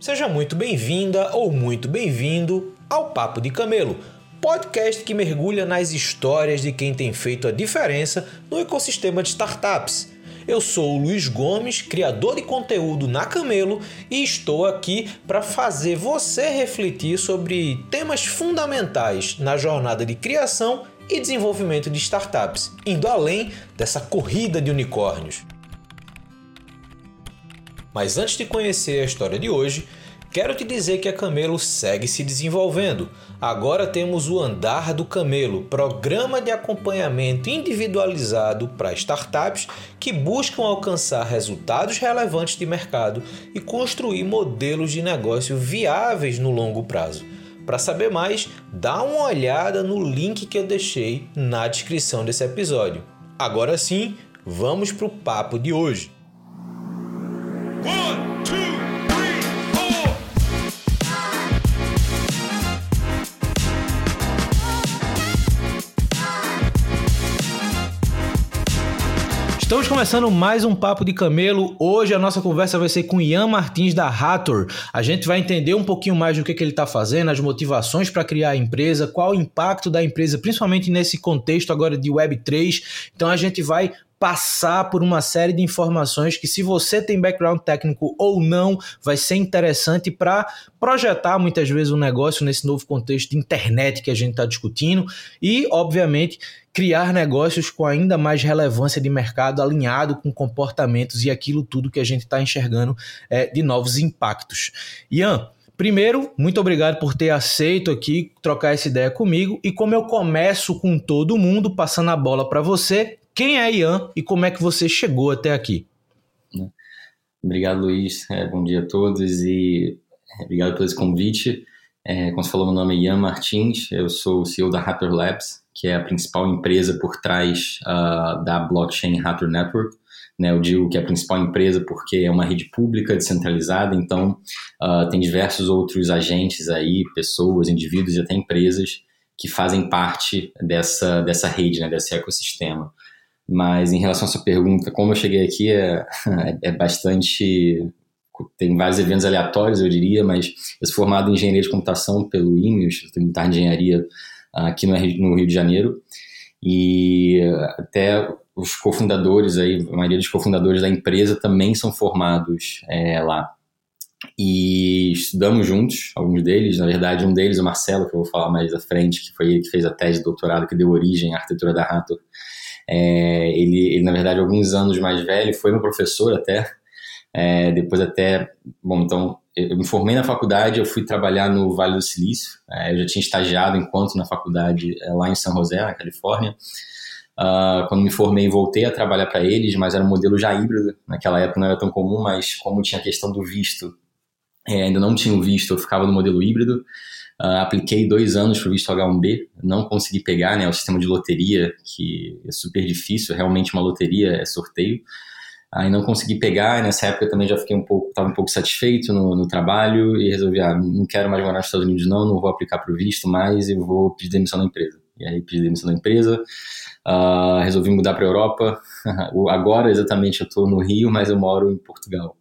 Seja muito bem-vinda ou muito bem-vindo ao Papo de Camelo, podcast que mergulha nas histórias de quem tem feito a diferença no ecossistema de startups. Eu sou o Luiz Gomes, criador de conteúdo na Camelo, e estou aqui para fazer você refletir sobre temas fundamentais na jornada de criação e desenvolvimento de startups, indo além dessa corrida de unicórnios. Mas antes de conhecer a história de hoje, quero te dizer que a Camelo segue se desenvolvendo. Agora temos o Andar do Camelo, programa de acompanhamento individualizado para startups que buscam alcançar resultados relevantes de mercado e construir modelos de negócio viáveis no longo prazo. Para saber mais, dá uma olhada no link que eu deixei na descrição desse episódio. Agora sim, vamos para o papo de hoje. Estamos começando mais um Papo de Camelo. Hoje a nossa conversa vai ser com Ian Martins da Hathor. A gente vai entender um pouquinho mais do que, que ele está fazendo, as motivações para criar a empresa, qual o impacto da empresa, principalmente nesse contexto agora de Web3. Então a gente vai passar por uma série de informações que, se você tem background técnico ou não, vai ser interessante para projetar muitas vezes um negócio nesse novo contexto de internet que a gente está discutindo e, obviamente, criar negócios com ainda mais relevância de mercado alinhado com comportamentos e aquilo tudo que a gente está enxergando é, de novos impactos. Ian, Primeiro, muito obrigado por ter aceito aqui trocar essa ideia comigo. E como eu começo com todo mundo, passando a bola para você, quem é Ian e como é que você chegou até aqui? Obrigado, Luiz. É, bom dia a todos e é, obrigado pelo convite. É, como você falou, meu nome é Ian Martins, eu sou o CEO da Hathor Labs, que é a principal empresa por trás uh, da blockchain Hathor Network. Né, eu digo que é a principal empresa porque é uma rede pública descentralizada, então uh, tem diversos outros agentes aí, pessoas, indivíduos e até empresas que fazem parte dessa, dessa rede, né, desse ecossistema. Mas em relação à sua pergunta, como eu cheguei aqui é, é bastante. Tem vários eventos aleatórios, eu diria, mas eu sou formado em engenharia de computação pelo IME, Instituto Militar de Engenharia, aqui no Rio de Janeiro. E até os cofundadores aí, a maioria dos cofundadores da empresa também são formados é, lá. E estudamos juntos, alguns deles, na verdade, um deles, o Marcelo, que eu vou falar mais à frente, que foi ele que fez a tese de doutorado que deu origem à arquitetura da Rato, é, ele, ele, na verdade, alguns anos mais velho, foi meu professor até. É, depois até, bom, então eu me formei na faculdade, eu fui trabalhar no Vale do Silício. É, eu já tinha estagiado enquanto na faculdade é, lá em São José, na Califórnia. Uh, quando me formei, voltei a trabalhar para eles, mas era um modelo já híbrido. Naquela época não era tão comum, mas como tinha a questão do visto, é, ainda não tinha o visto, eu ficava no modelo híbrido. Uh, apliquei dois anos para o visto H1B, não consegui pegar, né? O sistema de loteria, que é super difícil, realmente uma loteria é sorteio. Aí não consegui pegar, nessa época também já fiquei um pouco, estava um pouco satisfeito no, no, trabalho e resolvi, ah, não quero mais morar nos Estados Unidos não, não vou aplicar para o visto mais e vou pedir demissão da empresa. E aí pedi demissão da empresa, uh, resolvi mudar para a Europa. Agora exatamente eu estou no Rio, mas eu moro em Portugal.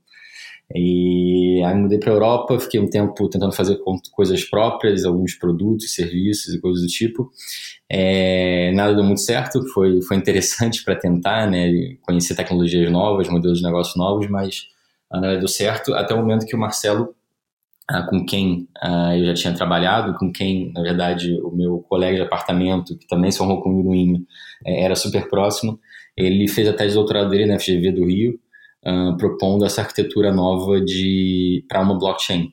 E aí mudei para a Europa, fiquei um tempo tentando fazer coisas próprias, alguns produtos, serviços e coisas do tipo. É, nada deu muito certo, foi, foi interessante para tentar né, conhecer tecnologias novas, modelos de negócios novos, mas ah, nada deu certo até o momento que o Marcelo, ah, com quem ah, eu já tinha trabalhado, com quem, na verdade, o meu colega de apartamento, que também se formou comigo no INE, é, era super próximo, ele fez a tese de doutorado dele na FGV do Rio, propondo essa arquitetura nova de para uma blockchain.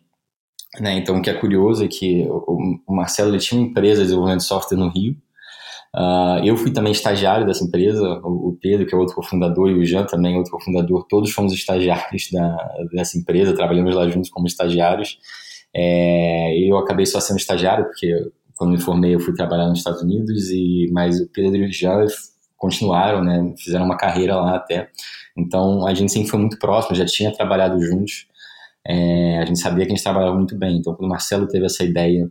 Né? Então, o que é curioso é que o, o Marcelo tinha uma empresa de desenvolvimento de software no Rio. Uh, eu fui também estagiário dessa empresa, o, o Pedro, que é outro cofundador, e o Jean também, outro cofundador, todos fomos estagiários da, dessa empresa, trabalhamos lá juntos como estagiários. É, eu acabei só sendo estagiário, porque quando me formei eu fui trabalhar nos Estados Unidos, e mas o Pedro e o Jean continuaram, né, fizeram uma carreira lá até. Então a gente sempre foi muito próximo, já tinha trabalhado juntos, é, a gente sabia que a gente trabalhava muito bem. Então quando o Marcelo teve essa ideia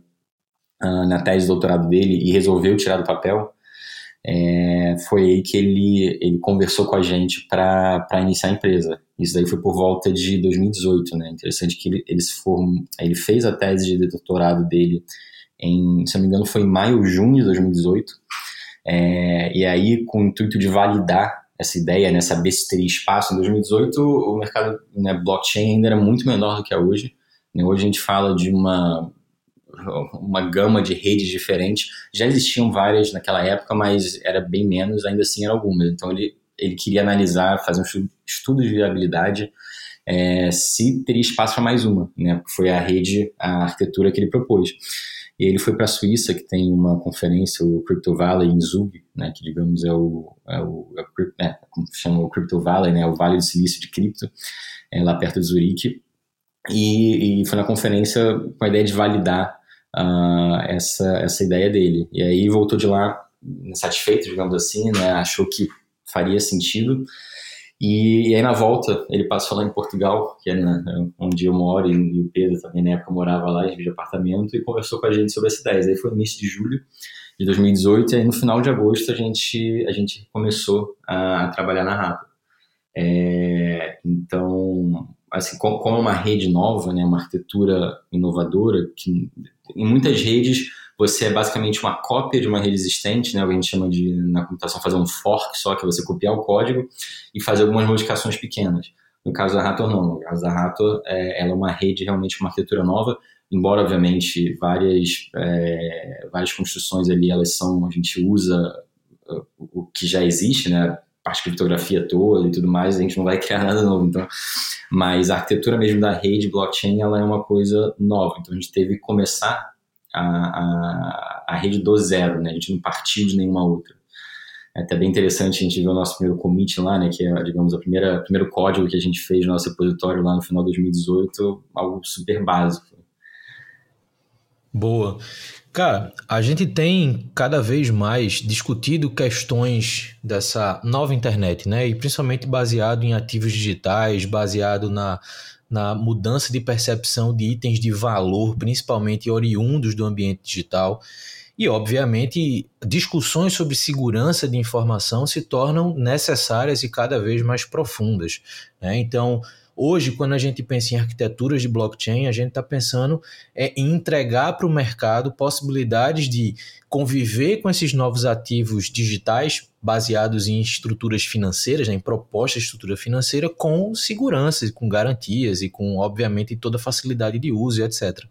uh, na tese de doutorado dele e resolveu tirar do papel, é, foi aí que ele, ele conversou com a gente para iniciar a empresa. Isso daí foi por volta de 2018, né? Interessante que ele, ele, formou, ele fez a tese de doutorado dele em, se não me engano, foi em maio ou junho de 2018. É, e aí, com o intuito de validar essa ideia, né, saber se teria espaço, em 2018 o mercado né, blockchain ainda era muito menor do que é hoje. Né? Hoje a gente fala de uma uma gama de redes diferentes. Já existiam várias naquela época, mas era bem menos, ainda assim eram algumas. Então ele, ele queria analisar, fazer um estudo de viabilidade é, se teria espaço para mais uma, né? Foi a rede, a arquitetura que ele propôs. E ele foi para a Suíça, que tem uma conferência, o Crypto Valley em Zug, né, que digamos é o, é o, é é, como chama o Crypto Valley, né, o Vale do Silício de cripto, é, lá perto de Zurique. E, e foi na conferência com a ideia de validar uh, essa, essa ideia dele. E aí voltou de lá satisfeito, digamos assim, né? achou que faria sentido. E, e, aí na volta ele passou lá em Portugal, que é na, onde eu moro, e, o Pedro também na época morava lá, de apartamento, e conversou com a gente sobre essa ideia. Aí foi no início de julho de 2018, e aí no final de agosto a gente, a gente começou a, a trabalhar na Rapa. É, então, assim, como, como é uma rede nova, né, uma arquitetura inovadora, que em muitas redes você é basicamente uma cópia de uma rede existente, né, o que a gente chama de, na computação, fazer um fork só, que é você copiar o código e fazer algumas modificações pequenas. No caso da Rator, não. No caso da Rator, é, ela é uma rede realmente, uma arquitetura nova, embora, obviamente, várias, é, várias construções ali, elas são, a gente usa uh, o que já existe, né, parte de criptografia toda e tudo mais, a gente não vai criar nada novo. Então, mas a arquitetura mesmo da rede blockchain ela é uma coisa nova. Então a gente teve que começar a, a, a rede do zero, né? A gente não partiu de nenhuma outra. É até bem interessante a gente ver o nosso primeiro commit lá, né? Que é, digamos, o primeiro código que a gente fez no nosso repositório lá no final de 2018, algo super básico. Boa. Cara, a gente tem cada vez mais discutido questões dessa nova internet, né? E principalmente baseado em ativos digitais, baseado na, na mudança de percepção de itens de valor, principalmente oriundos do ambiente digital. E, obviamente, discussões sobre segurança de informação se tornam necessárias e cada vez mais profundas. Né? Então, Hoje, quando a gente pensa em arquiteturas de blockchain, a gente está pensando é, em entregar para o mercado possibilidades de conviver com esses novos ativos digitais baseados em estruturas financeiras, né, em propostas de estrutura financeira, com segurança, com garantias e com, obviamente, toda facilidade de uso etc.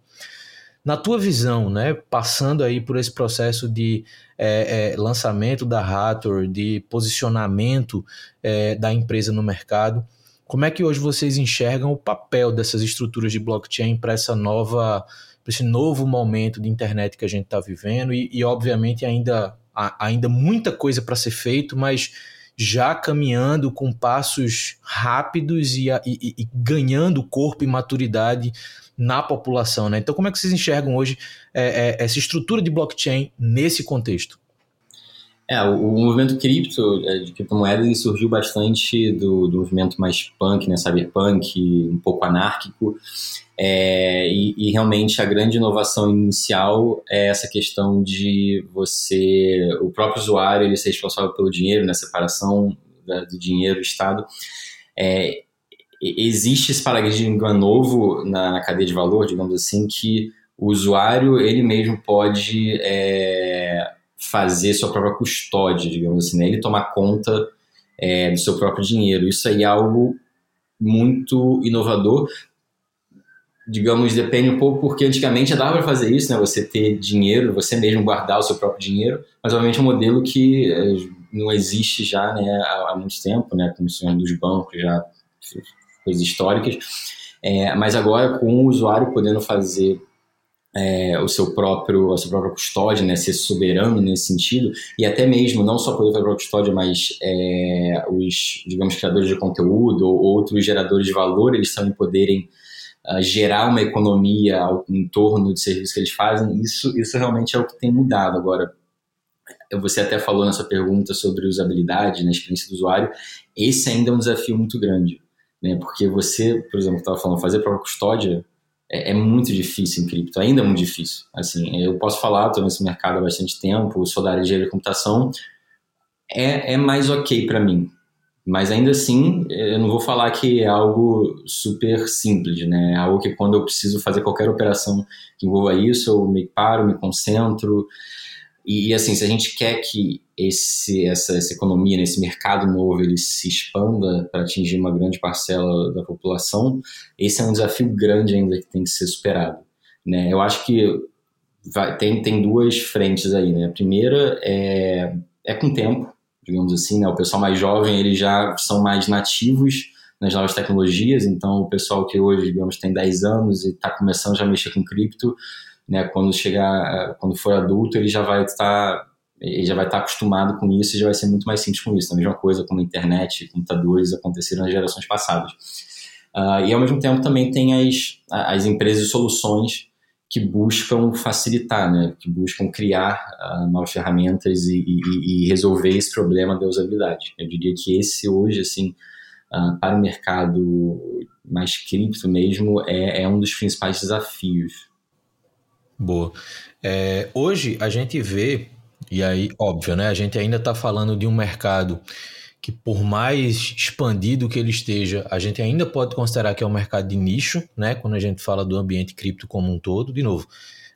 Na tua visão, né, passando aí por esse processo de é, é, lançamento da Hathor, de posicionamento é, da empresa no mercado, como é que hoje vocês enxergam o papel dessas estruturas de blockchain para essa nova, para esse novo momento de internet que a gente está vivendo e, e, obviamente ainda ainda muita coisa para ser feito, mas já caminhando com passos rápidos e, e, e, ganhando corpo e maturidade na população, né? Então, como é que vocês enxergam hoje é, é, essa estrutura de blockchain nesse contexto? É, o, movimento cripto, é, de criptomoeda, ele surgiu bastante do, do movimento mais punk, né, cyberpunk, um pouco anárquico, é, e, e, realmente a grande inovação inicial é essa questão de você, o próprio usuário, ele ser responsável pelo dinheiro, na né, separação do dinheiro e Estado. É, existe esse paradigma novo na, na, cadeia de valor, digamos assim, que o usuário, ele mesmo pode é, fazer sua própria custódia, digamos assim, né? ele tomar conta é, do seu próprio dinheiro. Isso aí é algo muito inovador. Digamos, depende um pouco, porque antigamente dava para fazer isso, né? Você ter dinheiro, você mesmo guardar o seu próprio dinheiro, mas obviamente é um modelo que é, não existe já né, há, muito tempo, né? Com os dos bancos, já coisas históricas. É, mas agora, com o usuário podendo fazer é, o seu próprio, a sua própria custódia, né, ser soberano nesse sentido, e até mesmo não só poder fazer a própria custódia, mas é, os, digamos, criadores de conteúdo ou outros geradores de valor, eles também poderem uh, gerar uma economia ao, em torno de serviços que eles fazem, isso, isso realmente é o que tem mudado. Agora, você até falou nessa pergunta sobre usabilidade, na né, experiência do usuário, esse ainda é um desafio muito grande, né, porque você, por exemplo, estava falando, fazer a própria custódia, é, é, muito difícil em cripto, ainda é muito difícil. Assim, eu posso falar, estou nesse mercado há bastante tempo, sou da área de computação, é, é mais ok para mim. Mas ainda assim, eu não vou falar que é algo super simples, né? É algo que quando eu preciso fazer qualquer operação que envolva isso, eu me paro, me concentro. E assim, se a gente quer que esse, essa, essa economia, nesse mercado novo, ele se expanda para atingir uma grande parcela da população, esse é um desafio grande ainda que tem que ser superado. Né? Eu acho que vai, tem, tem duas frentes aí. Né? A primeira é, é com tempo, digamos assim, né? o pessoal mais jovem eles já são mais nativos nas novas tecnologias, então o pessoal que hoje, digamos, tem 10 anos e está começando já a mexer com cripto, né, quando chegar, quando for adulto, ele já vai estar ele já vai estar acostumado com isso e já vai ser muito mais simples com isso. A mesma coisa como a internet, computadores aconteceram nas gerações passadas. Uh, e ao mesmo tempo também tem as, as empresas e soluções que buscam facilitar, né, que buscam criar uh, novas ferramentas e, e, e, resolver esse problema da usabilidade. Eu diria que esse hoje, assim, uh, para o mercado mais cripto mesmo, é, é um dos principais desafios Boa. É, hoje a gente vê, e aí, óbvio, né? A gente ainda está falando de um mercado que, por mais expandido que ele esteja, a gente ainda pode considerar que é um mercado de nicho, né? Quando a gente fala do ambiente cripto como um todo, de novo,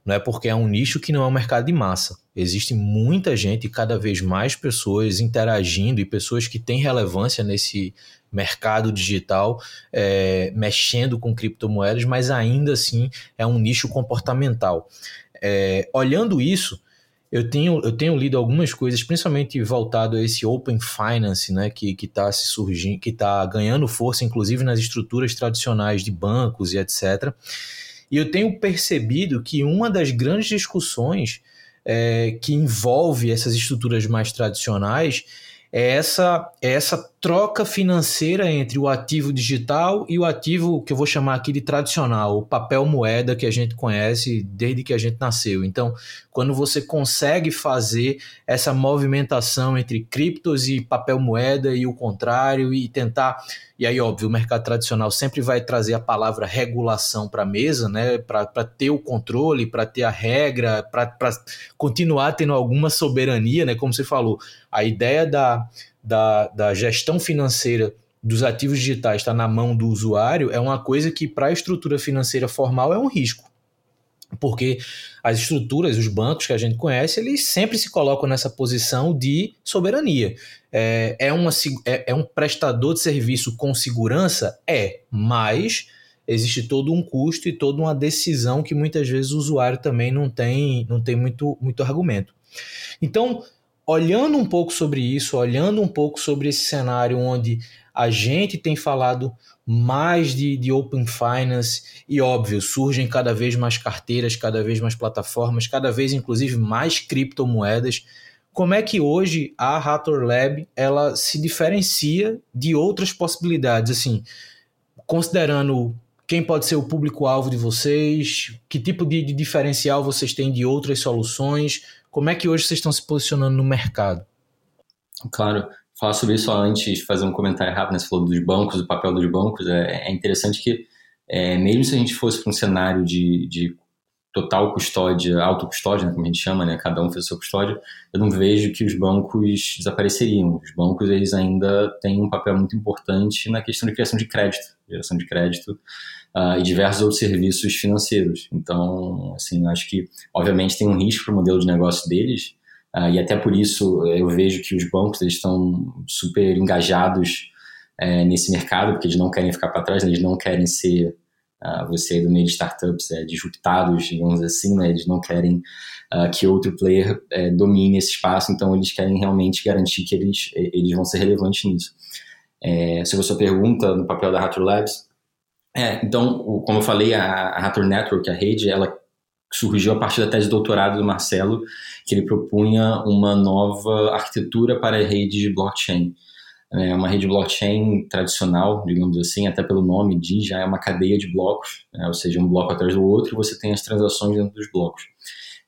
não é porque é um nicho que não é um mercado de massa. Existe muita gente, cada vez mais pessoas interagindo e pessoas que têm relevância nesse mercado digital, é, mexendo com criptomoedas, mas ainda assim é um nicho comportamental. É, olhando isso, eu tenho, eu tenho lido algumas coisas, principalmente voltado a esse Open Finance, né, que está se surgindo, que está ganhando força, inclusive nas estruturas tradicionais de bancos e etc. E eu tenho percebido que uma das grandes discussões é, que envolve essas estruturas mais tradicionais é essa, é essa troca financeira entre o ativo digital e o ativo que eu vou chamar aqui de tradicional, o papel moeda que a gente conhece desde que a gente nasceu. Então, quando você consegue fazer essa movimentação entre criptos e papel moeda e o contrário e tentar e aí, óbvio, o mercado tradicional sempre vai trazer a palavra regulação para a mesa, né? Para ter o controle, para ter a regra, para continuar tendo alguma soberania, né? Como você falou, a ideia da, da, da gestão financeira dos ativos digitais está na mão do usuário é uma coisa que, para a estrutura financeira formal, é um risco. Porque as estruturas, os bancos que a gente conhece, eles sempre se colocam nessa posição de soberania. É, é, uma, é, é um prestador de serviço com segurança? É, mas existe todo um custo e toda uma decisão que muitas vezes o usuário também não tem, não tem muito, muito argumento. Então, olhando um pouco sobre isso, olhando um pouco sobre esse cenário onde a gente tem falado mais de, de Open Finance e, óbvio, surgem cada vez mais carteiras, cada vez mais plataformas, cada vez, inclusive, mais criptomoedas. Como é que hoje a Hathor Lab ela se diferencia de outras possibilidades, assim, considerando quem pode ser o público-alvo de vocês, que tipo de, de diferencial vocês têm de outras soluções, como é que hoje vocês estão se posicionando no mercado? Claro, falar sobre isso antes, fazer um comentário rápido, né? você falou dos bancos, do papel dos bancos, é, é interessante que é, mesmo se a gente fosse para um cenário de, de total custódia, autocustódia, né, como a gente chama, né, cada um fez a sua custódia, eu não vejo que os bancos desapareceriam. Os bancos eles ainda têm um papel muito importante na questão de criação de crédito, geração de crédito uh, e diversos outros serviços financeiros. Então, assim, acho que obviamente tem um risco para o modelo de negócio deles uh, e até por isso eu vejo que os bancos eles estão super engajados uh, nesse mercado porque eles não querem ficar para trás, eles não querem ser Uh, você do meio de startups é, disruptados, digamos assim, né? eles não querem uh, que outro player é, domine esse espaço, então eles querem realmente garantir que eles, eles vão ser relevantes nisso. É, sobre a sua pergunta no papel da Hathor Labs, é, então, como eu falei, a, a Hathor Network, a rede, ela surgiu a partir da tese de doutorado do Marcelo, que ele propunha uma nova arquitetura para a rede de blockchain. É uma rede blockchain tradicional, digamos assim, até pelo nome diz, já é uma cadeia de blocos, né? ou seja, um bloco atrás do outro e você tem as transações dentro dos blocos.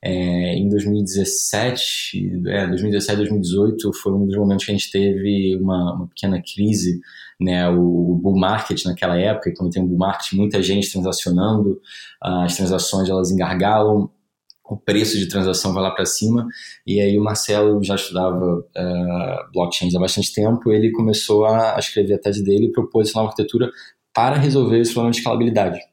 É, em 2017, é, 2017, 2018 foi um dos momentos que a gente teve uma, uma pequena crise, né, o, o, bull market naquela época, quando tem um bull market, muita gente transacionando, as transações elas engargalam, o preço de transação vai lá para cima. E aí o Marcelo já estudava uh, blockchains há bastante tempo, ele começou a, escrever a tese dele e propôs essa nova arquitetura para resolver esse problema de escalabilidade.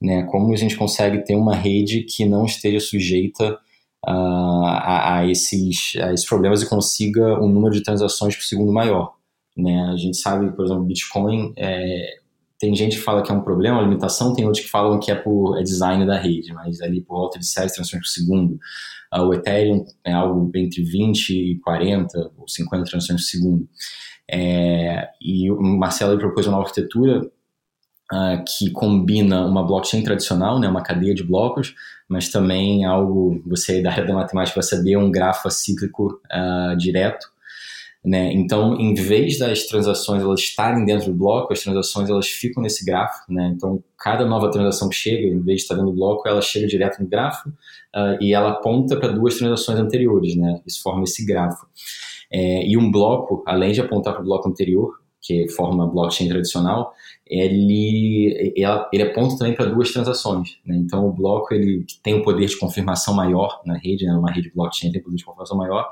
Né? Como a gente consegue ter uma rede que não esteja sujeita uh, a, a, esses, a esses problemas e consiga um número de transações por segundo maior. Né? A gente sabe, por exemplo, Bitcoin é, tem gente que fala que é um problema, limitação, tem outros que falam que é por é design da rede, mas ali por volta de 7 transações por segundo. Uh, o Ethereum é algo entre 20 e 40 ou 50 transações por segundo. É, e o Marcelo propôs uma arquitetura uh, que combina uma blockchain tradicional, né, uma cadeia de blocos, mas também algo, você aí da área da matemática vai saber, um grafo acíclico uh, direto, né? Então, em vez das transações elas estarem dentro do bloco, as transações elas ficam nesse grafo. Né? Então, cada nova transação que chega, em vez de estar dentro do bloco, ela chega direto no grafo uh, e ela aponta para duas transações anteriores. Né? Isso forma esse grafo. É, e um bloco, além de apontar para o bloco anterior, que forma blockchain tradicional, ele, ele aponta também para duas transações. Né? Então, o bloco ele tem um poder de confirmação maior na rede, né? uma rede blockchain tem um poder de confirmação maior,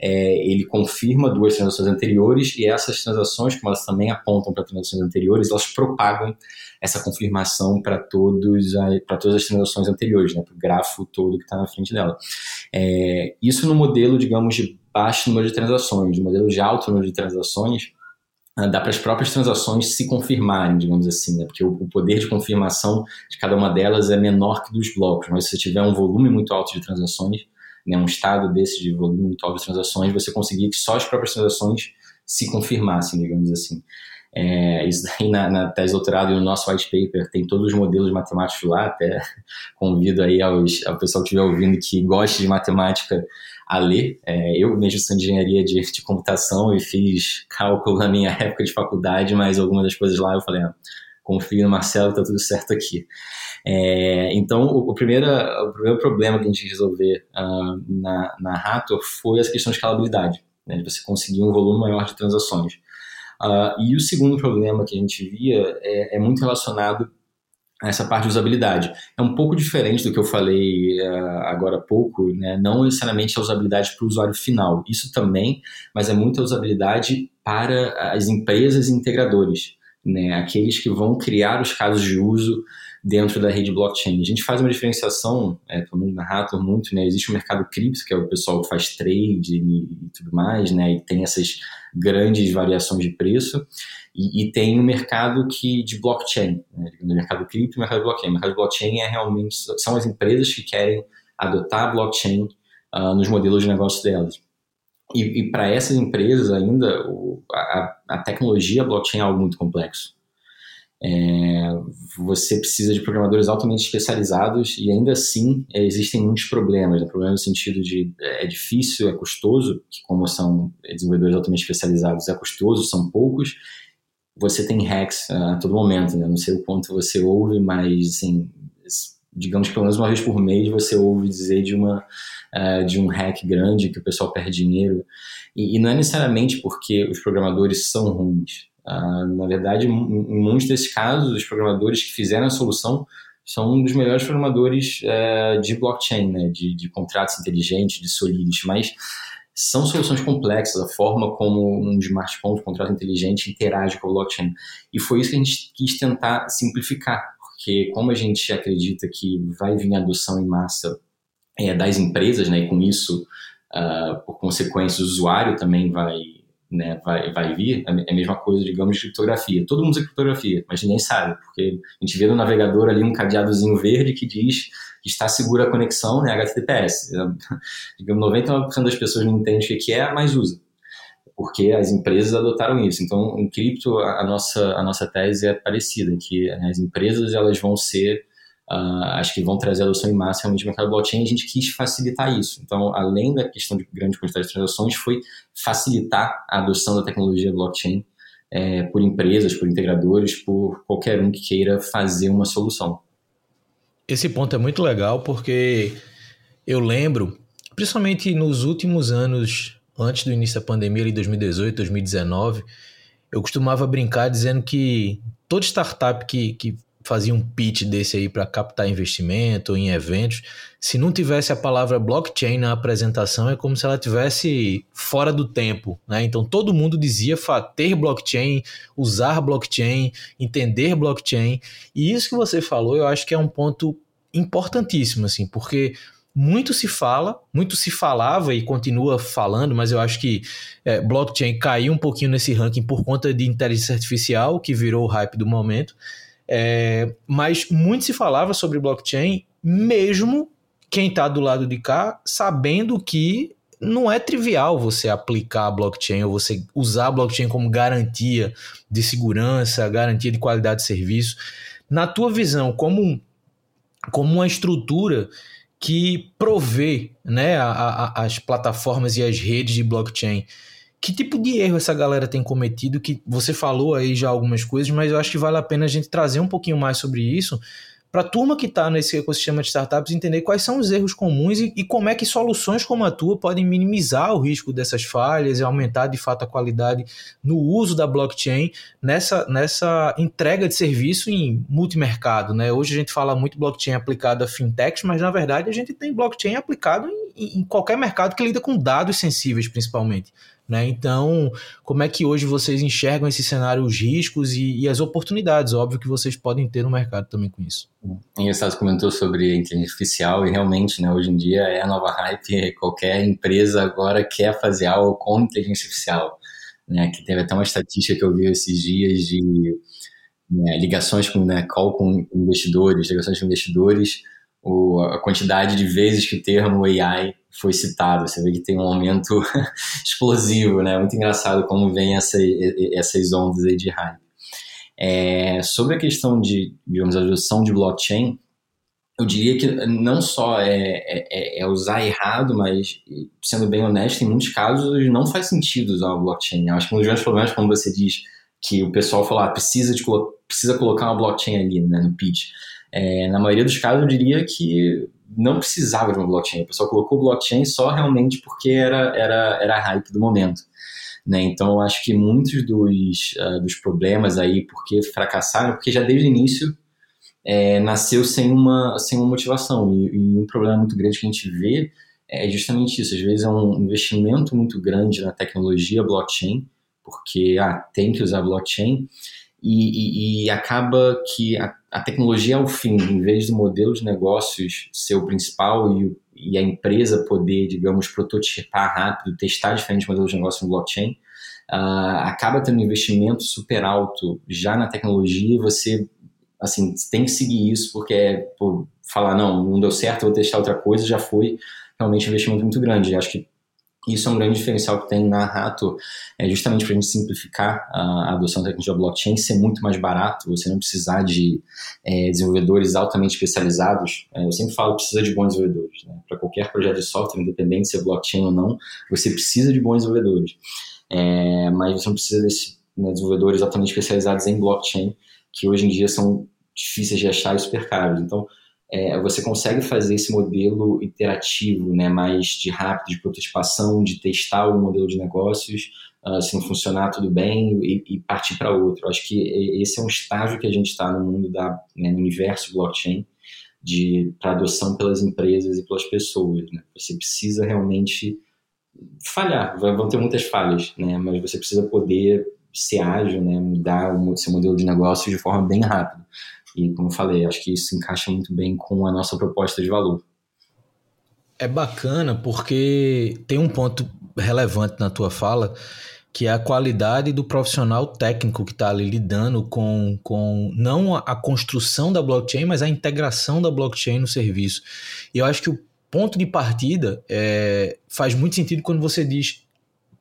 é, ele confirma duas transações anteriores e essas transações, como elas também apontam para transações anteriores, elas propagam essa confirmação para todos para todas as transações anteriores, né, para o grafo todo que está na frente dela. É, isso no modelo, digamos, de baixo número de transações, no modelo de alto número de transações, dá para as próprias transações se confirmarem, digamos assim, né? porque o, poder de confirmação de cada uma delas é menor que dos blocos, mas se você tiver um volume muito alto de transações, né, um estado desse de volume muito alto de transações, você conseguia que só as próprias transações se confirmassem, digamos assim. É, isso daí na, na tese doutorado e no nosso white paper tem todos os modelos matemáticos lá, até convido aí aos, ao pessoal que estiver ouvindo que goste de matemática a ler. É, eu mesmo sou de engenharia de, de, computação e fiz cálculo na minha época de faculdade, mas algumas das coisas lá eu falei, ah, confio no Marcelo, tá tudo certo aqui. É, então, o, o, primeiro, o primeiro problema que a gente resolver uh, na, na Rator foi essa questão de escalabilidade, né, de você conseguir um volume maior de transações. Uh, e o segundo problema que a gente via é, é, muito relacionado essa parte de usabilidade. É um pouco diferente do que eu falei uh, agora há pouco, né? não necessariamente a usabilidade para o usuário final, isso também, mas é muita usabilidade para as empresas e integradores, né? aqueles que vão criar os casos de uso dentro da rede blockchain. A gente faz uma diferenciação, é, pelo menos na Rator, muito, né? Existe o mercado cripto, que é o pessoal que faz trade e, e tudo mais, né? E tem essas grandes variações de preço. E, e tem o mercado que, de blockchain, né? mercado cripto e mercado blockchain. O mercado blockchain é realmente, são as empresas que querem adotar blockchain uh, nos modelos de negócio delas. E, e para essas empresas ainda, o, a, a tecnologia blockchain é algo muito complexo. É, você precisa de programadores altamente especializados e ainda assim é, existem muitos problemas. Né? Problema no sentido de é, é difícil, é custoso, que como são desenvolvedores altamente especializados, é custoso, são poucos. Você tem hacks a todo momento, né? não sei o quanto você ouve, mas assim, digamos que pelo menos uma vez por mês você ouve dizer de uma uh, de um hack grande que o pessoal perde dinheiro. E, e não é necessariamente porque os programadores são ruins. Uh, na verdade, em muitos desses casos, os programadores que fizeram a solução são um dos melhores programadores uh, de blockchain, né, de, de, contratos inteligentes, de Solidity, mas são soluções complexas, a forma como um smartphone de contrato inteligente interage com a blockchain. E foi isso que a gente quis tentar simplificar, porque como a gente acredita que vai vir a adoção em massa é, das empresas, né, e com isso, uh, por consequência, o usuário também vai né, vai, vai vir, é, é a mesma coisa, digamos, de criptografia. Todo mundo usa criptografia, mas ninguém sabe, porque a gente vê no navegador ali um cadeadozinho verde que diz que está segura a conexão, né, HTTPS. É, digamos, 99% das pessoas não entendem o que é, mas usa, porque as empresas adotaram isso. Então, em cripto, a nossa, a nossa tese é parecida, que as empresas elas vão ser Uh, acho que vão trazer adoção em massa realmente no mercado blockchain. A gente quis facilitar isso. Então, além da questão de grande quantidade de transações, foi facilitar a adoção da tecnologia blockchain é, por empresas, por integradores, por qualquer um que queira fazer uma solução. Esse ponto é muito legal porque eu lembro, principalmente nos últimos anos, antes do início da pandemia, em 2018, 2019, eu costumava brincar dizendo que toda startup que, que fazia um pitch desse aí para captar investimento em eventos, se não tivesse a palavra blockchain na apresentação, é como se ela tivesse fora do tempo, né? Então todo mundo dizia ter blockchain, usar blockchain, entender blockchain. E isso que você falou, eu acho que é um ponto importantíssimo, assim, porque muito se fala, muito se falava e continua falando, mas eu acho que é, blockchain caiu um pouquinho nesse ranking por conta de inteligência artificial, que virou o hype do momento. É, mas muito se falava sobre blockchain, mesmo quem está do lado de cá sabendo que não é trivial você aplicar blockchain ou você usar blockchain como garantia de segurança, garantia de qualidade de serviço. Na tua visão, como, como uma estrutura que provê né, a, a, as plataformas e as redes de blockchain. Que tipo de erro essa galera tem cometido? Que você falou aí já algumas coisas, mas eu acho que vale a pena a gente trazer um pouquinho mais sobre isso, para a turma que está nesse ecossistema de startups entender quais são os erros comuns e, e, como é que soluções como a tua podem minimizar o risco dessas falhas e aumentar de fato a qualidade no uso da blockchain nessa, nessa entrega de serviço em multimercado. Né? Hoje a gente fala muito blockchain aplicado a fintechs, mas na verdade a gente tem blockchain aplicado em, em qualquer mercado que lida com dados sensíveis, principalmente. Né? Então, como é que hoje vocês enxergam esse cenário, os riscos e, e, as oportunidades, óbvio, que vocês podem ter no mercado também com isso? Engraçado, comentou sobre inteligência artificial e realmente, né, hoje em dia é a nova hype, qualquer empresa agora quer fazer algo com inteligência artificial. Né, que teve até uma estatística que eu vi esses dias de né, ligações com, né, call com investidores, ligações com investidores, o, a quantidade de vezes que o termo AI foi citado. Você vê que tem um aumento explosivo, né? Muito engraçado como vem essa, essas ondas aí de hype. É, sobre a questão de, digamos, a adoção de blockchain, eu diria que não só é, é, é, é, usar errado, mas, sendo bem honesto, em muitos casos não faz sentido usar o blockchain. Eu acho que um dos grandes problemas quando você diz que o pessoal fala, ah, precisa, de, precisa colocar uma blockchain ali né, no pitch. É, na maioria dos casos, eu diria que não precisava de uma blockchain. O pessoal colocou blockchain só realmente porque era, era, era a hype do momento. Né? Então, eu acho que muitos dos, uh, dos problemas aí, porque fracassaram, porque já desde o início é, nasceu sem uma, sem uma motivação. E, e, um problema muito grande que a gente vê é justamente isso. Às vezes é um investimento muito grande na tecnologia blockchain, porque ah, tem que usar blockchain, e, e, e acaba que a, a, tecnologia é o fim, em vez do modelo de negócios ser o principal e, e a empresa poder, digamos, prototipar rápido, testar diferentes modelos de negócio no blockchain, uh, acaba tendo um investimento super alto já na tecnologia e você assim, tem que seguir isso, porque é, falar, não, não deu certo, vou testar outra coisa, já foi realmente um investimento muito grande. acho que isso é um grande diferencial que tem na Rato, é justamente para a gente simplificar a adoção da tecnologia blockchain, ser muito mais barato, você não precisar de é, desenvolvedores altamente especializados. É, eu sempre falo precisa de bons desenvolvedores. Né? Para qualquer projeto de software, independente se é blockchain ou não, você precisa de bons desenvolvedores. É, mas você não precisa de né, desenvolvedores altamente especializados em blockchain, que hoje em dia são difíceis de achar e super caros. Então, é, você consegue fazer esse modelo interativo, né, mais de rápido, de prototipação, de testar o modelo de negócios, uh, se não funcionar, tudo bem, e, e partir para outro. Acho que esse é um estágio que a gente está no mundo da, né, no universo blockchain, de adoção pelas empresas e pelas pessoas. Né? Você precisa realmente falhar, vão ter muitas falhas, né? mas você precisa poder ser ágil, né? mudar o seu modelo de negócio de forma bem rápida. E, como falei, acho que isso encaixa muito bem com a nossa proposta de valor. É bacana porque tem um ponto relevante na tua fala, que é a qualidade do profissional técnico que está ali lidando com, com não a construção da blockchain, mas a integração da blockchain no serviço. E eu acho que o ponto de partida é, faz muito sentido quando você diz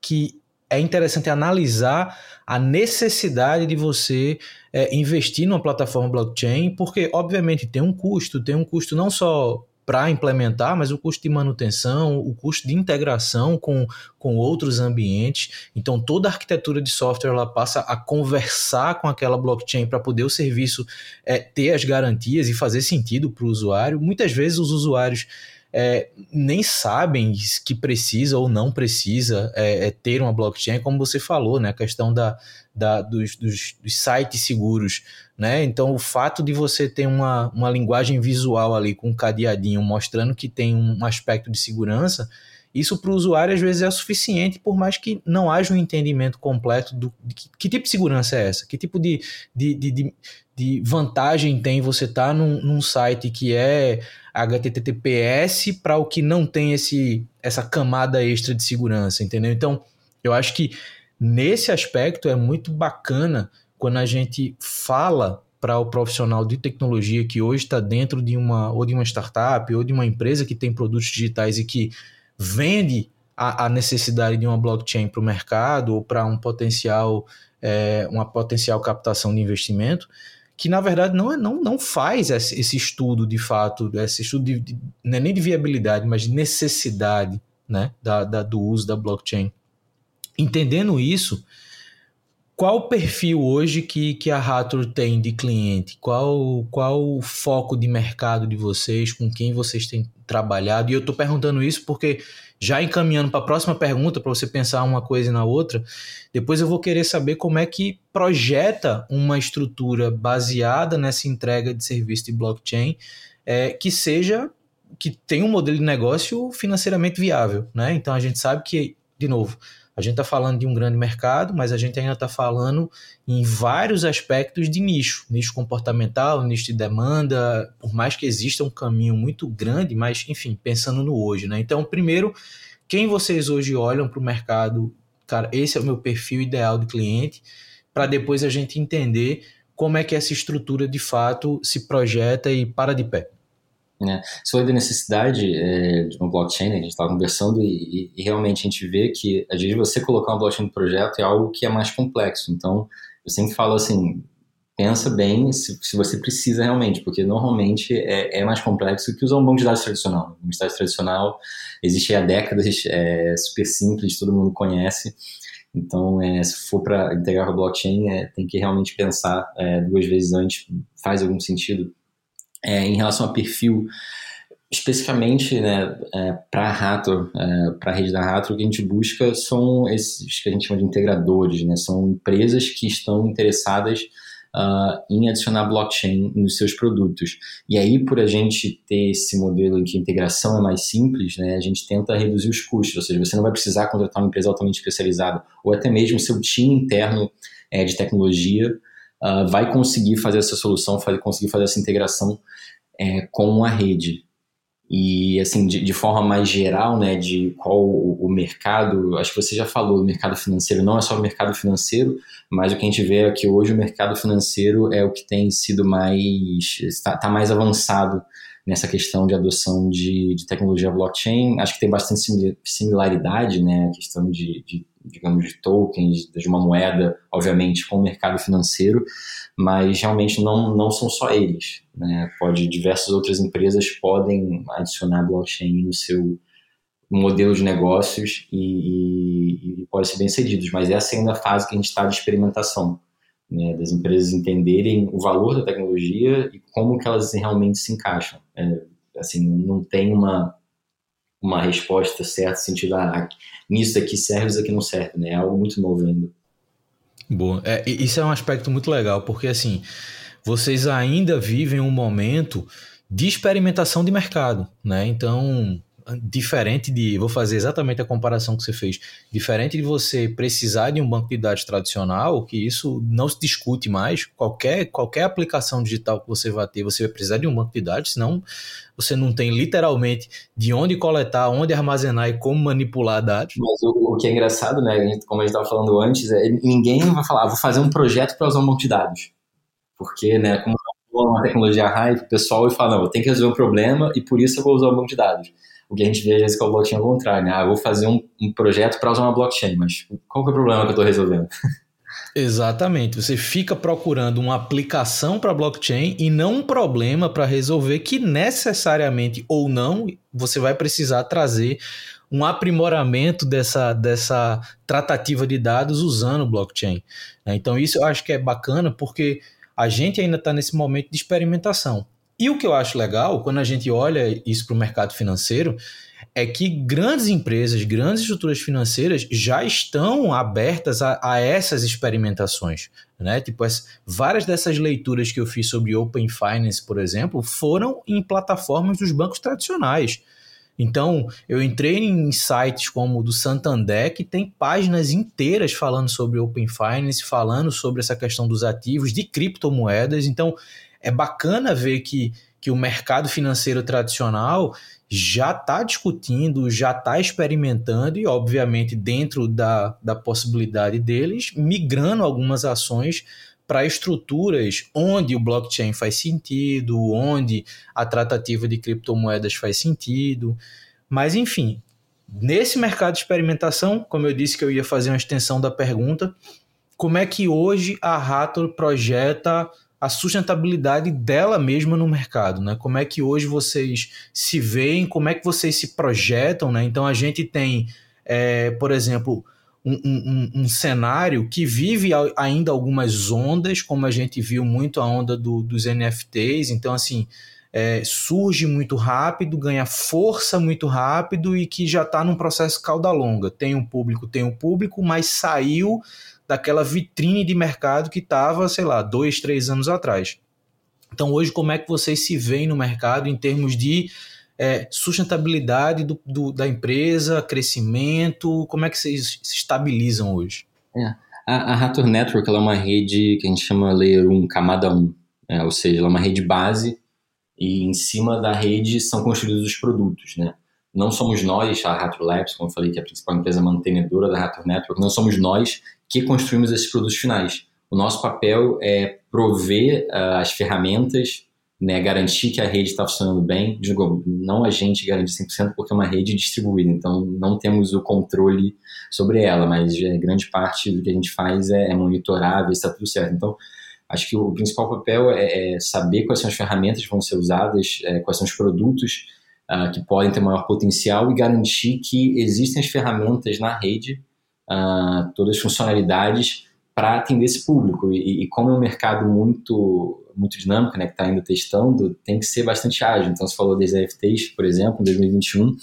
que é interessante analisar a necessidade de você é, investir numa plataforma blockchain, porque, obviamente, tem um custo, tem um custo não só para implementar, mas o custo de manutenção, o custo de integração com, com outros ambientes. Então, toda a arquitetura de software ela passa a conversar com aquela blockchain para poder o serviço é, ter as garantias e fazer sentido para o usuário. Muitas vezes, os usuários é, nem sabem que precisa ou não precisa é, é, ter uma blockchain, como você falou, né? A questão da, da, dos, dos, dos, sites seguros, né? Então, o fato de você ter uma, uma linguagem visual ali com um cadeadinho mostrando que tem um aspecto de segurança, isso para o usuário às vezes é suficiente, por mais que não haja um entendimento completo do de que, que tipo de segurança é essa, que tipo de, de, de, de vantagem tem você estar tá num, num site que é HTTPS para o que não tem esse, essa camada extra de segurança, entendeu? Então, eu acho que nesse aspecto é muito bacana quando a gente fala para o profissional de tecnologia que hoje está dentro de uma ou de uma startup ou de uma empresa que tem produtos digitais e que vende a, a necessidade de uma blockchain para o mercado ou para um potencial é, uma potencial captação de investimento que na verdade não, é, não, não faz esse, estudo de fato, esse estudo de, de, não é nem de viabilidade, mas de necessidade né, da, da, do uso da blockchain. Entendendo isso, qual o perfil hoje que, que a Rator tem de cliente? Qual, qual o foco de mercado de vocês? Com quem vocês têm trabalhado? E eu estou perguntando isso porque, já encaminhando para a próxima pergunta, para você pensar uma coisa e na outra, depois eu vou querer saber como é que projeta uma estrutura baseada nessa entrega de serviço de blockchain é, que seja que tenha um modelo de negócio financeiramente viável, né? Então a gente sabe que, de novo, a gente está falando de um grande mercado, mas a gente ainda está falando em vários aspectos de nicho, nicho comportamental, nicho de demanda, por mais que exista um caminho muito grande, mas enfim, pensando no hoje, né? Então, primeiro, quem vocês hoje olham para o mercado, cara, esse é o meu perfil ideal de cliente, para depois a gente entender como é que essa estrutura de fato se projeta e para de pé. Né? Falou da necessidade é, de uma blockchain, né? a gente estava conversando e, e, realmente a gente vê que, às vezes, você colocar uma blockchain no projeto é algo que é mais complexo. Então, eu sempre falo assim, pensa bem se, se você precisa realmente, porque normalmente é, é, mais complexo que usar um banco de dados tradicional. Um banco de dados tradicional existe há décadas, é super simples, todo mundo conhece. Então, é, se for para integrar com a blockchain, é, tem que realmente pensar é, duas vezes antes, faz algum sentido é, em relação a perfil, especificamente né, é, para a Rato, é, para a rede da Rato, o que a gente busca são esses que a gente chama de integradores, né, são empresas que estão interessadas uh, em adicionar blockchain nos seus produtos. E aí, por a gente ter esse modelo em que a integração é mais simples, né, a gente tenta reduzir os custos, ou seja, você não vai precisar contratar uma empresa altamente especializada, ou até mesmo seu time interno é, de tecnologia uh, vai conseguir fazer essa solução, conseguir fazer essa integração é, com a rede. E, assim, de, de, forma mais geral, né, de qual o, o, mercado, acho que você já falou, o mercado financeiro não é só o mercado financeiro, mas o que a gente vê é que hoje o mercado financeiro é o que tem sido mais, está, está mais avançado nessa questão de adoção de, de, tecnologia blockchain. Acho que tem bastante similaridade, né, a questão de, de, digamos, de tokens, de uma moeda, obviamente, com o mercado financeiro, mas realmente não, não são só eles, né, pode, diversas outras empresas podem adicionar blockchain no seu modelo de negócios e, e, e pode ser bem cedidos, mas essa é ainda a fase que a gente está de experimentação né, das empresas entenderem o valor da tecnologia e como que elas realmente se encaixam. É, assim, não tem uma uma resposta certa, sentido, ah, nisso aqui serve, isso aqui não serve, né? É algo muito novo ainda. Boa. É, isso é um aspecto muito legal, porque assim, vocês ainda vivem um momento de experimentação de mercado, né? Então, diferente de, vou fazer exatamente a comparação que você fez, diferente de você precisar de um banco de dados tradicional, que isso não se discute mais, qualquer, qualquer aplicação digital que você vai ter, você vai precisar de um banco de dados, senão você não tem literalmente de onde coletar, onde armazenar e como manipular dados. Mas o, o que é engraçado, né, como a gente estava falando antes, é ninguém vai falar, ah, vou fazer um projeto para usar um banco de dados. Porque, né, como uma tecnologia hype, o pessoal vai falar, não, eu tenho que resolver um problema e por isso eu vou usar o banco de dados. O que a gente vê às vezes com a blockchain é o contrário, né? Ah, vou fazer um, um projeto para usar uma blockchain, mas qual que é o problema que eu estou resolvendo? Exatamente. Você fica procurando uma aplicação para blockchain e não um problema para resolver que necessariamente ou não você vai precisar trazer um aprimoramento dessa, dessa tratativa de dados usando blockchain. Então, isso eu acho que é bacana porque a gente ainda está nesse momento de experimentação. E o que eu acho legal, quando a gente olha isso para o mercado financeiro, é que grandes empresas, grandes estruturas financeiras já estão abertas a, a essas experimentações. Né? Tipo, as, várias dessas leituras que eu fiz sobre Open Finance, por exemplo, foram em plataformas dos bancos tradicionais. Então, eu entrei em sites como o do Santander, que tem páginas inteiras falando sobre Open Finance, falando sobre essa questão dos ativos, de criptomoedas. Então, é bacana ver que, que o mercado financeiro tradicional já está discutindo, já está experimentando e, obviamente, dentro da, da possibilidade deles, migrando algumas ações para estruturas onde o blockchain faz sentido, onde a tratativa de criptomoedas faz sentido. Mas, enfim, nesse mercado de experimentação, como eu disse que eu ia fazer uma extensão da pergunta, como é que hoje a Rator projeta a sustentabilidade dela mesma no mercado, né? Como é que hoje vocês se veem, como é que vocês se projetam, né? Então a gente tem, é, por exemplo, um, um, um, cenário que vive ainda algumas ondas, como a gente viu muito a onda do, dos NFTs, então assim é, surge muito rápido, ganha força muito rápido e que já está num processo cauda longa. Tem um público, tem um público, mas saiu daquela vitrine de mercado que estava, sei lá, dois, três anos atrás. Então, hoje, como é que vocês se veem no mercado em termos de é, sustentabilidade do, do, da empresa, crescimento? Como é que vocês se estabilizam hoje? É. A, a Network é uma rede que a gente chama Layer 1, camada 1, é, ou seja, ela é uma rede base e em cima da rede são construídos os produtos, né? Não somos nós, a Rator Labs, como eu falei, que é a principal empresa mantenedora da Rator Network, não somos nós que construímos esses produtos finais. O nosso papel é prover uh, as ferramentas, né, garantir que a rede está funcionando bem. Digo, não a gente garante 100% porque é uma rede distribuída, então não temos o controle sobre ela, mas é, grande parte do que a gente faz é, é monitorar, ver se está tudo certo. Então, acho que o principal papel é, é, saber quais são as ferramentas que vão ser usadas, é, quais são os produtos uh, que podem ter maior potencial e garantir que existem as ferramentas na rede uh, todas as funcionalidades para atender esse público. E, e, como é um mercado muito muito dinâmico, né, que está ainda testando, tem que ser bastante ágil. Então, você falou das NFTs, por exemplo, em 2021,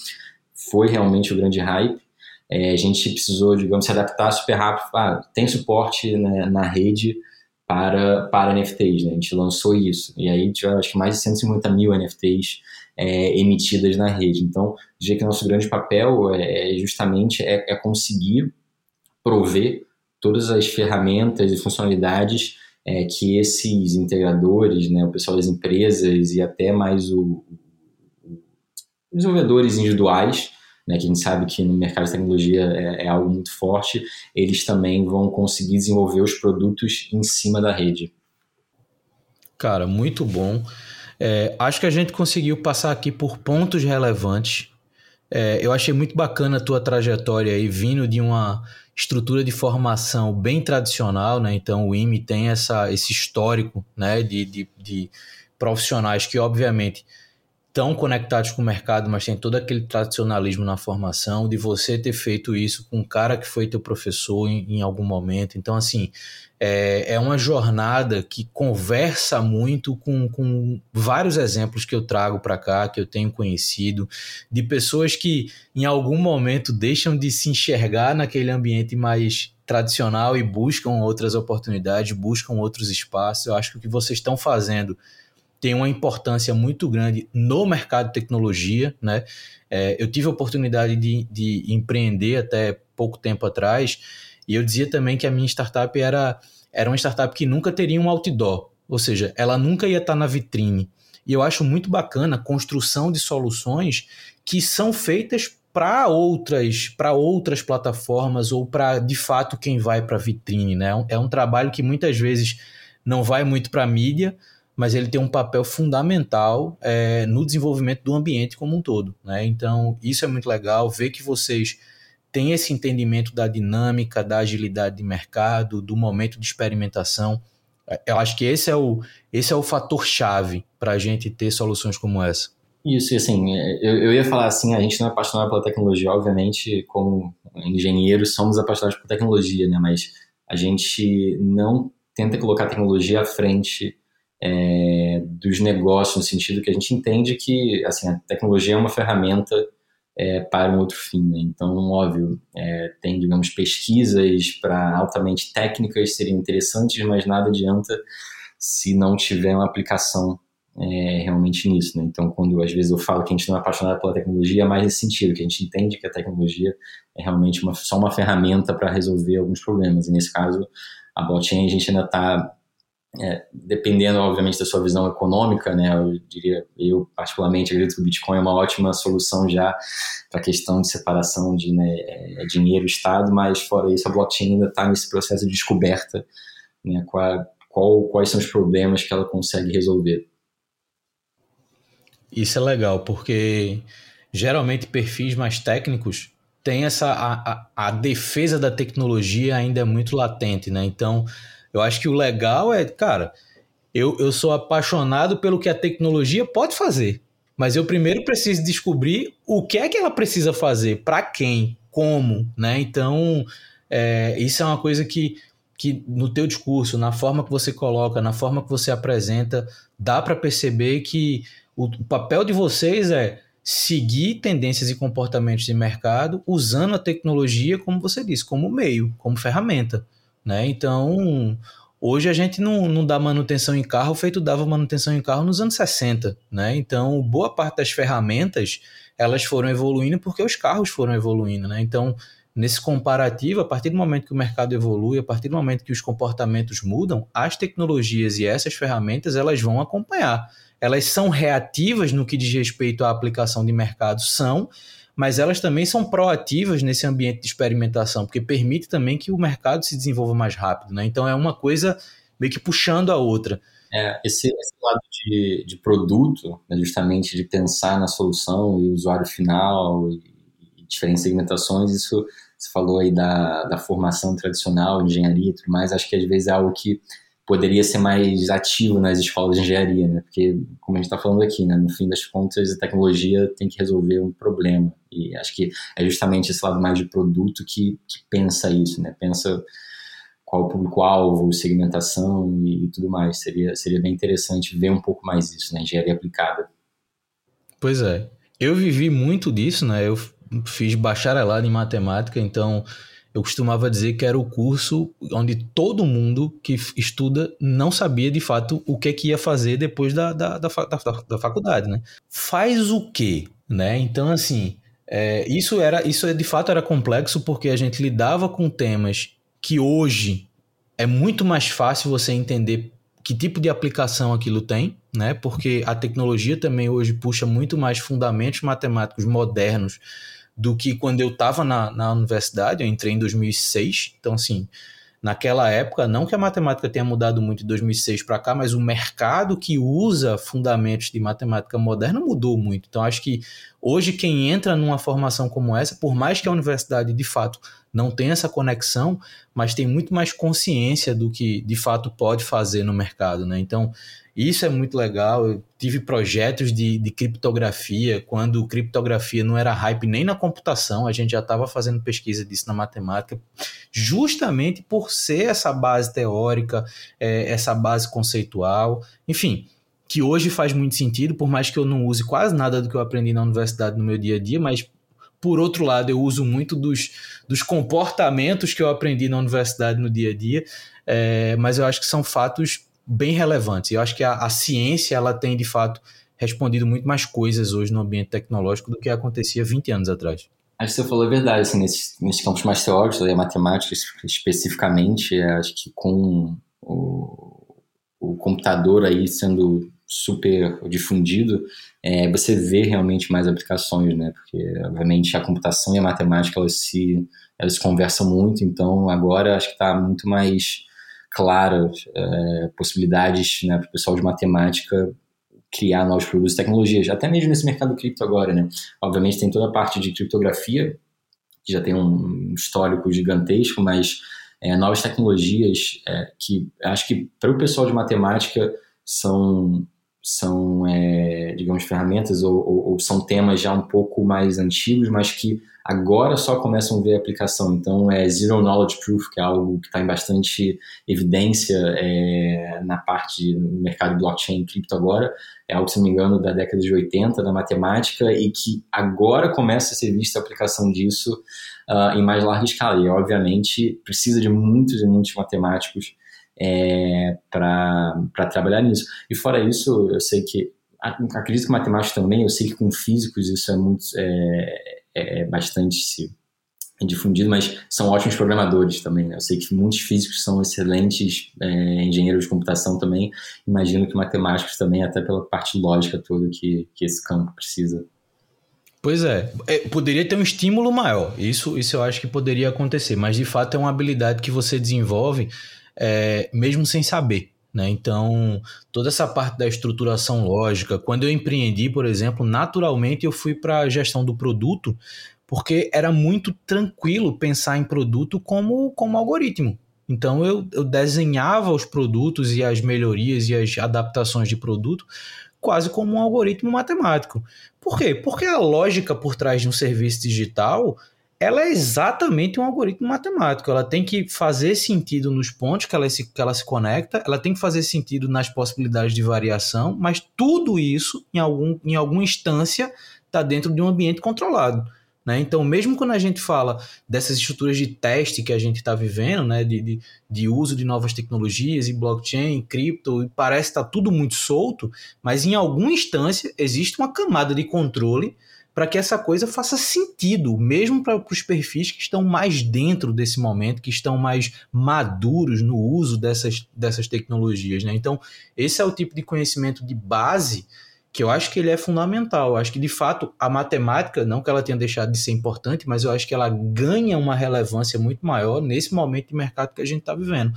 foi realmente o grande hype. É, a gente precisou, digamos, se adaptar super rápido. Ah, tem suporte né, na rede para, para NFTs, né? A gente lançou isso. E aí tivemos acho que mais de 150 mil NFTs é, emitidas na rede. Então, diria que nosso grande papel é, é justamente é, é conseguir prover todas as ferramentas e funcionalidades é, que esses integradores, né, o pessoal das empresas e até mais o, o desenvolvedores individuais, né, que a gente sabe que no mercado de tecnologia é, é, algo muito forte, eles também vão conseguir desenvolver os produtos em cima da rede. Cara, muito bom. É, acho que a gente conseguiu passar aqui por pontos relevantes. É, eu achei muito bacana a tua trajetória aí, vindo de uma estrutura de formação bem tradicional, né? Então o IME tem essa, esse histórico né? de, de, de profissionais que, obviamente, estão conectados com o mercado, mas tem todo aquele tradicionalismo na formação, de você ter feito isso com um cara que foi teu professor em, em algum momento. Então, assim, é, é uma jornada que conversa muito com, com vários exemplos que eu trago para cá, que eu tenho conhecido, de pessoas que em algum momento deixam de se enxergar naquele ambiente mais tradicional e buscam outras oportunidades, buscam outros espaços. Eu acho que o que vocês estão fazendo tem uma importância muito grande no mercado de tecnologia, né? É, eu tive a oportunidade de, de empreender até pouco tempo atrás e eu dizia também que a minha startup era, era uma startup que nunca teria um outdoor, ou seja, ela nunca ia estar na vitrine. E eu acho muito bacana a construção de soluções que são feitas para outras para outras plataformas ou para de fato quem vai para a vitrine, né? É um trabalho que muitas vezes não vai muito para a mídia, mas ele tem um papel fundamental é, no desenvolvimento do ambiente como um todo. Né? Então, isso é muito legal, ver que vocês têm esse entendimento da dinâmica, da agilidade de mercado, do momento de experimentação. Eu acho que esse é o, esse é o fator chave para a gente ter soluções como essa. Isso, e assim, eu, eu ia falar assim, a gente não é apaixonado pela tecnologia, obviamente, como engenheiros somos apaixonados por tecnologia, né? Mas a gente não tenta colocar a tecnologia à frente é, dos negócios, no sentido que a gente entende que assim, a tecnologia é uma ferramenta é, para um outro fim. Né? Então, óbvio, é, tem, digamos, pesquisas para altamente técnicas seriam interessantes, mas nada adianta se não tiver uma aplicação é, realmente nisso. Né? Então, quando às vezes eu falo que a gente não é apaixonado pela tecnologia, é mais nesse sentido, que a gente entende que a tecnologia é realmente uma, só uma ferramenta para resolver alguns problemas. E nesse caso, a blockchain a gente ainda está é, dependendo, obviamente, da sua visão econômica, né, eu diria, eu particularmente acredito que o Bitcoin é uma ótima solução já para a questão de separação de né, é, dinheiro e Estado, mas fora isso, a blockchain ainda está nesse processo de descoberta, né, qual, qual, quais são os problemas que ela consegue resolver. Isso é legal, porque geralmente perfis mais técnicos têm essa a, a, a defesa da tecnologia ainda é muito latente, né? Então, eu acho que o legal é, cara, eu, eu sou apaixonado pelo que a tecnologia pode fazer, mas eu primeiro preciso descobrir o que é que ela precisa fazer, para quem, como, né? Então, é, isso é uma coisa que, que no teu discurso, na forma que você coloca, na forma que você apresenta, dá para perceber que o, o papel de vocês é seguir tendências e comportamentos de mercado usando a tecnologia, como você disse, como meio, como ferramenta. Né? Então, hoje a gente não, não dá manutenção em carro feito dava manutenção em carro nos anos 60. Né? Então, boa parte das ferramentas elas foram evoluindo porque os carros foram evoluindo. Né? Então, nesse comparativo, a partir do momento que o mercado evolui, a partir do momento que os comportamentos mudam, as tecnologias e essas ferramentas elas vão acompanhar. Elas são reativas no que diz respeito à aplicação de mercado, são, mas elas também são proativas nesse ambiente de experimentação, porque permite também que o mercado se desenvolva mais rápido, né? Então é uma coisa meio que puxando a outra. É, esse, esse lado de, de produto, né, justamente de pensar na solução e o usuário final e, e diferentes segmentações, isso você falou aí da, da formação tradicional, engenharia e tudo mais, acho que às vezes é algo que poderia ser mais ativo nas escolas de engenharia, né? Porque, como a gente está falando aqui, né? No fim das contas, a tecnologia tem que resolver um problema. E acho que é justamente esse lado mais de produto que, que pensa isso, né? Pensa qual o público-alvo, segmentação e, e, tudo mais. Seria, seria bem interessante ver um pouco mais isso né? engenharia aplicada. Pois é. Eu vivi muito disso, né? Eu fiz bacharelado em matemática, então eu costumava dizer que era o curso onde todo mundo que estuda não sabia de fato o que, é que ia fazer depois da, da, da, da, da faculdade, né? Faz o quê? Né? Então, assim, é, isso era isso de fato era complexo porque a gente lidava com temas que hoje é muito mais fácil você entender que tipo de aplicação aquilo tem, né? Porque a tecnologia também hoje puxa muito mais fundamentos matemáticos modernos do que quando eu estava na, na universidade, eu entrei em 2006, então assim, naquela época, não que a matemática tenha mudado muito de 2006 para cá, mas o mercado que usa fundamentos de matemática moderna mudou muito. Então acho que hoje quem entra numa formação como essa, por mais que a universidade de fato não tenha essa conexão, mas tem muito mais consciência do que de fato pode fazer no mercado, né? Então isso é muito legal. Eu tive projetos de, de criptografia, quando criptografia não era hype nem na computação, a gente já estava fazendo pesquisa disso na matemática, justamente por ser essa base teórica, é, essa base conceitual, enfim, que hoje faz muito sentido, por mais que eu não use quase nada do que eu aprendi na universidade no meu dia a dia, mas por outro lado, eu uso muito dos, dos comportamentos que eu aprendi na universidade no dia a dia, é, mas eu acho que são fatos bem relevantes. Eu acho que a, a ciência ela tem de fato respondido muito mais coisas hoje no ambiente tecnológico do que acontecia 20 anos atrás. Acho que você falou a verdade, assim, nesses, nesses campos mais teóricos, a matemática especificamente, acho que com o, o computador aí sendo super difundido, é, você vê realmente mais aplicações, né? Porque, obviamente, a computação e a matemática, elas se, elas se conversam muito, então agora acho que está muito mais claras é, possibilidades né, para o pessoal de matemática criar novos produtos e tecnologias, até mesmo nesse mercado cripto agora, né? Obviamente tem toda a parte de criptografia, que já tem um histórico gigantesco, mas é, novas tecnologias é, que acho que para o pessoal de matemática são, são é, digamos, ferramentas ou, ou, ou, são temas já um pouco mais antigos, mas que agora só começam a ver aplicação. Então, é Zero Knowledge Proof, que é algo que está em bastante evidência é, na parte do mercado blockchain e cripto agora, é algo, se não me engano, da década de 80, da matemática, e que agora começa a ser vista a aplicação disso uh, em mais larga escala. E, obviamente, precisa de muitos e muitos matemáticos é, para trabalhar nisso. E fora isso, eu sei que acredito que matemática também, eu sei que com físicos isso é muito é, é, é bastante difundido, mas são ótimos programadores também. Né? Eu sei que muitos físicos são excelentes é, engenheiros de computação também. Imagino que matemáticos também, até pela parte lógica toda que, que esse campo precisa. Pois é. é, poderia ter um estímulo maior. Isso, isso eu acho que poderia acontecer, mas de fato é uma habilidade que você desenvolve é, mesmo sem saber. Né? Então, toda essa parte da estruturação lógica, quando eu empreendi, por exemplo, naturalmente eu fui para a gestão do produto, porque era muito tranquilo pensar em produto como, como algoritmo. Então, eu, eu desenhava os produtos e as melhorias e as adaptações de produto quase como um algoritmo matemático. Por quê? Porque a lógica por trás de um serviço digital ela é exatamente um algoritmo matemático. Ela tem que fazer sentido nos pontos que ela, se, que ela se conecta, ela tem que fazer sentido nas possibilidades de variação, mas tudo isso, em, algum, em alguma instância, está dentro de um ambiente controlado. Né? Então, mesmo quando a gente fala dessas estruturas de teste que a gente está vivendo, né? de, de, de, uso de novas tecnologias e blockchain, cripto, e parece estar tá tudo muito solto, mas em alguma instância existe uma camada de controle para que essa coisa faça sentido, mesmo para os perfis que estão mais dentro desse momento, que estão mais maduros no uso dessas, dessas tecnologias. Né? Então, esse é o tipo de conhecimento de base que eu acho que ele é fundamental. Eu acho que, de fato, a matemática, não que ela tenha deixado de ser importante, mas eu acho que ela ganha uma relevância muito maior nesse momento de mercado que a gente está vivendo.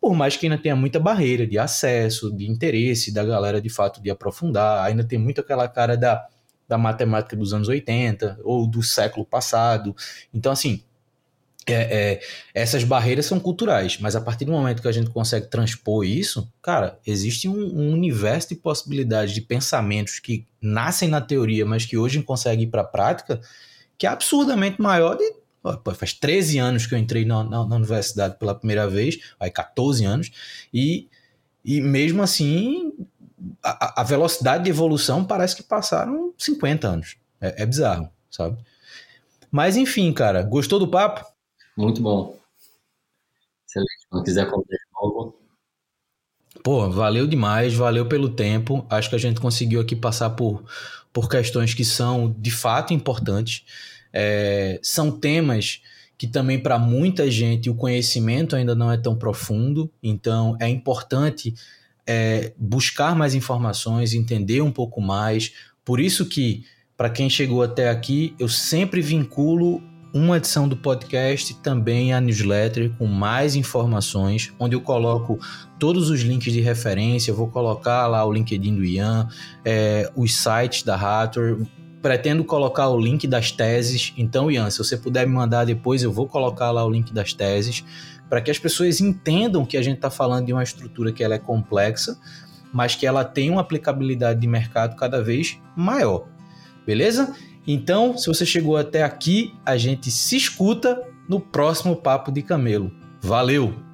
Por mais que ainda tenha muita barreira de acesso, de interesse da galera, de fato, de aprofundar, ainda tem muito aquela cara da da matemática dos anos 80 ou do século passado. Então, assim, é, é, essas barreiras são culturais, mas a partir do momento que a gente consegue transpor isso, cara, existe um, um universo de possibilidades de pensamentos que nascem na teoria, mas que hoje conseguem ir para a prática, que é absurdamente maior de. Pô, faz 13 anos que eu entrei na, na, na, universidade pela primeira vez, aí 14 anos, e, e mesmo assim a, a, velocidade de evolução parece que passaram 50 anos. É, é bizarro, sabe? Mas enfim, cara, gostou do papo? Muito bom. Excelente. Se quiser contar algo. Pô, valeu demais, valeu pelo tempo. Acho que a gente conseguiu aqui passar por, por questões que são de fato importantes. É, são temas que também para muita gente o conhecimento ainda não é tão profundo, então é importante é, buscar mais informações, entender um pouco mais. Por isso que, para quem chegou até aqui, eu sempre vinculo uma edição do podcast também a newsletter com mais informações, onde eu coloco todos os links de referência, eu vou colocar lá o LinkedIn do Ian, é, os sites da Hathor, pretendo colocar o link das teses. Então, Ian, se você puder me mandar depois, eu vou colocar lá o link das teses para que as pessoas entendam que a gente está falando de uma estrutura que ela é complexa, mas que ela tem uma aplicabilidade de mercado cada vez maior. Beleza? Então, se você chegou até aqui, a gente se escuta no próximo Papo de Camelo. Valeu!